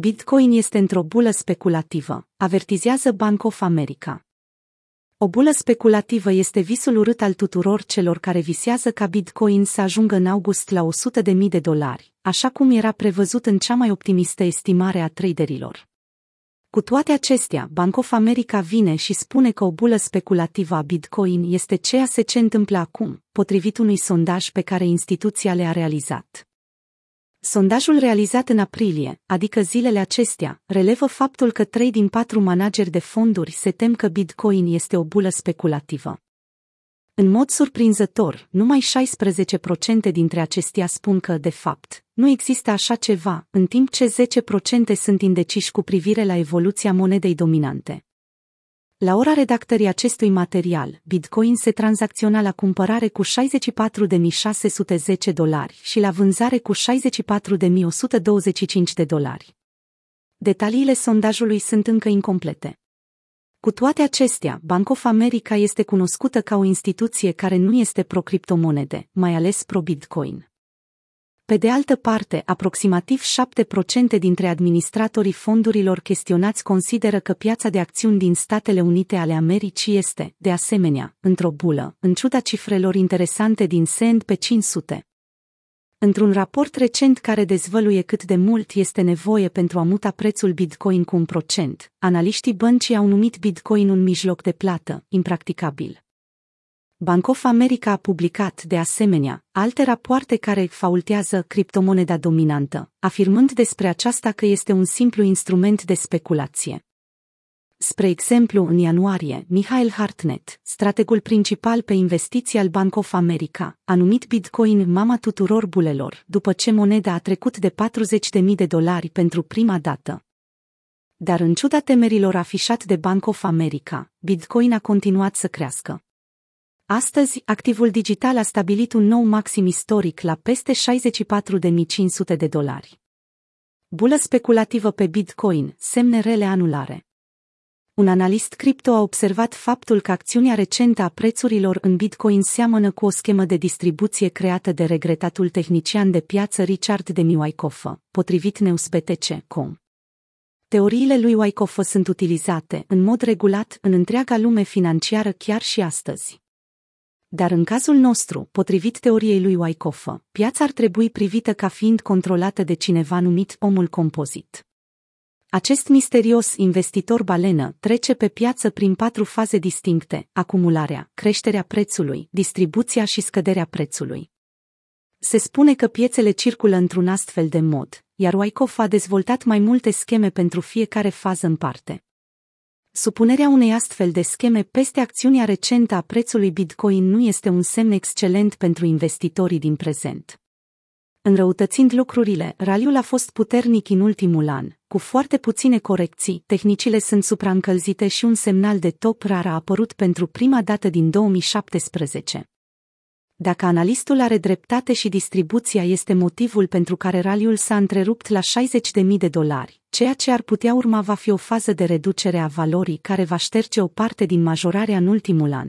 Bitcoin este într-o bulă speculativă, avertizează Bank of America. O bulă speculativă este visul urât al tuturor celor care visează ca Bitcoin să ajungă în august la 100.000 de dolari, așa cum era prevăzut în cea mai optimistă estimare a traderilor. Cu toate acestea, Bank of America vine și spune că o bulă speculativă a Bitcoin este ceea ce întâmplă acum, potrivit unui sondaj pe care instituția le-a realizat. Sondajul realizat în aprilie, adică zilele acestea, relevă faptul că trei din patru manageri de fonduri se tem că Bitcoin este o bulă speculativă. În mod surprinzător, numai 16% dintre acestea spun că, de fapt, nu există așa ceva, în timp ce 10% sunt indeciși cu privire la evoluția monedei dominante. La ora redactării acestui material, Bitcoin se tranzacționa la cumpărare cu 64.610 dolari și la vânzare cu 64.125 de dolari. Detaliile sondajului sunt încă incomplete. Cu toate acestea, Bank of America este cunoscută ca o instituție care nu este pro-criptomonede, mai ales pro-Bitcoin. Pe de altă parte, aproximativ 7% dintre administratorii fondurilor chestionați consideră că piața de acțiuni din Statele Unite ale Americii este, de asemenea, într-o bulă, în ciuda cifrelor interesante din S&P 500. Într-un raport recent care dezvăluie cât de mult este nevoie pentru a muta prețul Bitcoin cu un procent, analiștii băncii au numit Bitcoin un mijloc de plată, impracticabil. Bank of America a publicat, de asemenea, alte rapoarte care faultează criptomoneda dominantă, afirmând despre aceasta că este un simplu instrument de speculație. Spre exemplu, în ianuarie, Michael Hartnett, strategul principal pe investiții al Bank of America, a numit Bitcoin mama tuturor bulelor, după ce moneda a trecut de 40.000 de dolari pentru prima dată. Dar în ciuda temerilor afișat de Bank of America, Bitcoin a continuat să crească. Astăzi, activul digital a stabilit un nou maxim istoric la peste 64.500 de dolari. Bulă speculativă pe Bitcoin, semne rele anulare. Un analist cripto a observat faptul că acțiunea recentă a prețurilor în Bitcoin seamănă cu o schemă de distribuție creată de regretatul tehnician de piață Richard de Wyckoff, potrivit NewsBTC.com. Teoriile lui Wyckoff sunt utilizate în mod regulat în întreaga lume financiară chiar și astăzi. Dar în cazul nostru, potrivit teoriei lui Wyckoff, piața ar trebui privită ca fiind controlată de cineva numit omul compozit. Acest misterios investitor balenă trece pe piață prin patru faze distincte, acumularea, creșterea prețului, distribuția și scăderea prețului. Se spune că piețele circulă într-un astfel de mod, iar Wyckoff a dezvoltat mai multe scheme pentru fiecare fază în parte. Supunerea unei astfel de scheme peste acțiunea recentă a prețului Bitcoin nu este un semn excelent pentru investitorii din prezent. Înrăutățind lucrurile, raliul a fost puternic în ultimul an, cu foarte puține corecții, tehnicile sunt supraîncălzite și un semnal de top rar a apărut pentru prima dată din 2017. Dacă analistul are dreptate și distribuția este motivul pentru care raliul s-a întrerupt la 60.000 de dolari, ceea ce ar putea urma va fi o fază de reducere a valorii care va șterge o parte din majorarea în ultimul an.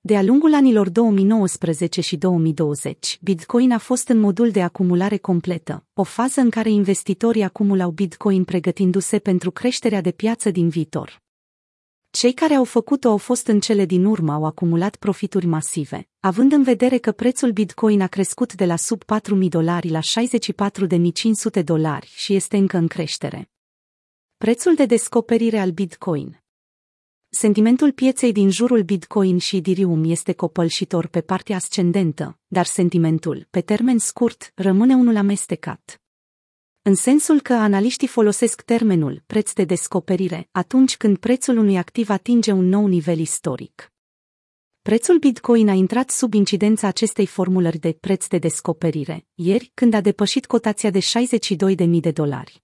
De-a lungul anilor 2019 și 2020, Bitcoin a fost în modul de acumulare completă, o fază în care investitorii acumulau Bitcoin pregătindu-se pentru creșterea de piață din viitor. Cei care au făcut-o au fost în cele din urmă au acumulat profituri masive, având în vedere că prețul Bitcoin a crescut de la sub 4.000 dolari la 64.500 dolari și este încă în creștere. Prețul de descoperire al Bitcoin Sentimentul pieței din jurul Bitcoin și Ethereum este copălșitor pe partea ascendentă, dar sentimentul, pe termen scurt, rămâne unul amestecat. În sensul că analiștii folosesc termenul preț de descoperire atunci când prețul unui activ atinge un nou nivel istoric. Prețul Bitcoin a intrat sub incidența acestei formulări de preț de descoperire, ieri, când a depășit cotația de 62.000 de dolari.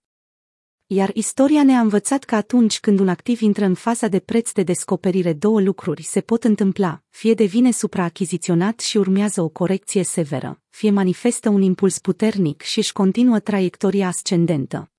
Iar istoria ne-a învățat că atunci când un activ intră în faza de preț de descoperire, două lucruri se pot întâmpla, fie devine supraachiziționat și urmează o corecție severă, fie manifestă un impuls puternic și își continuă traiectoria ascendentă.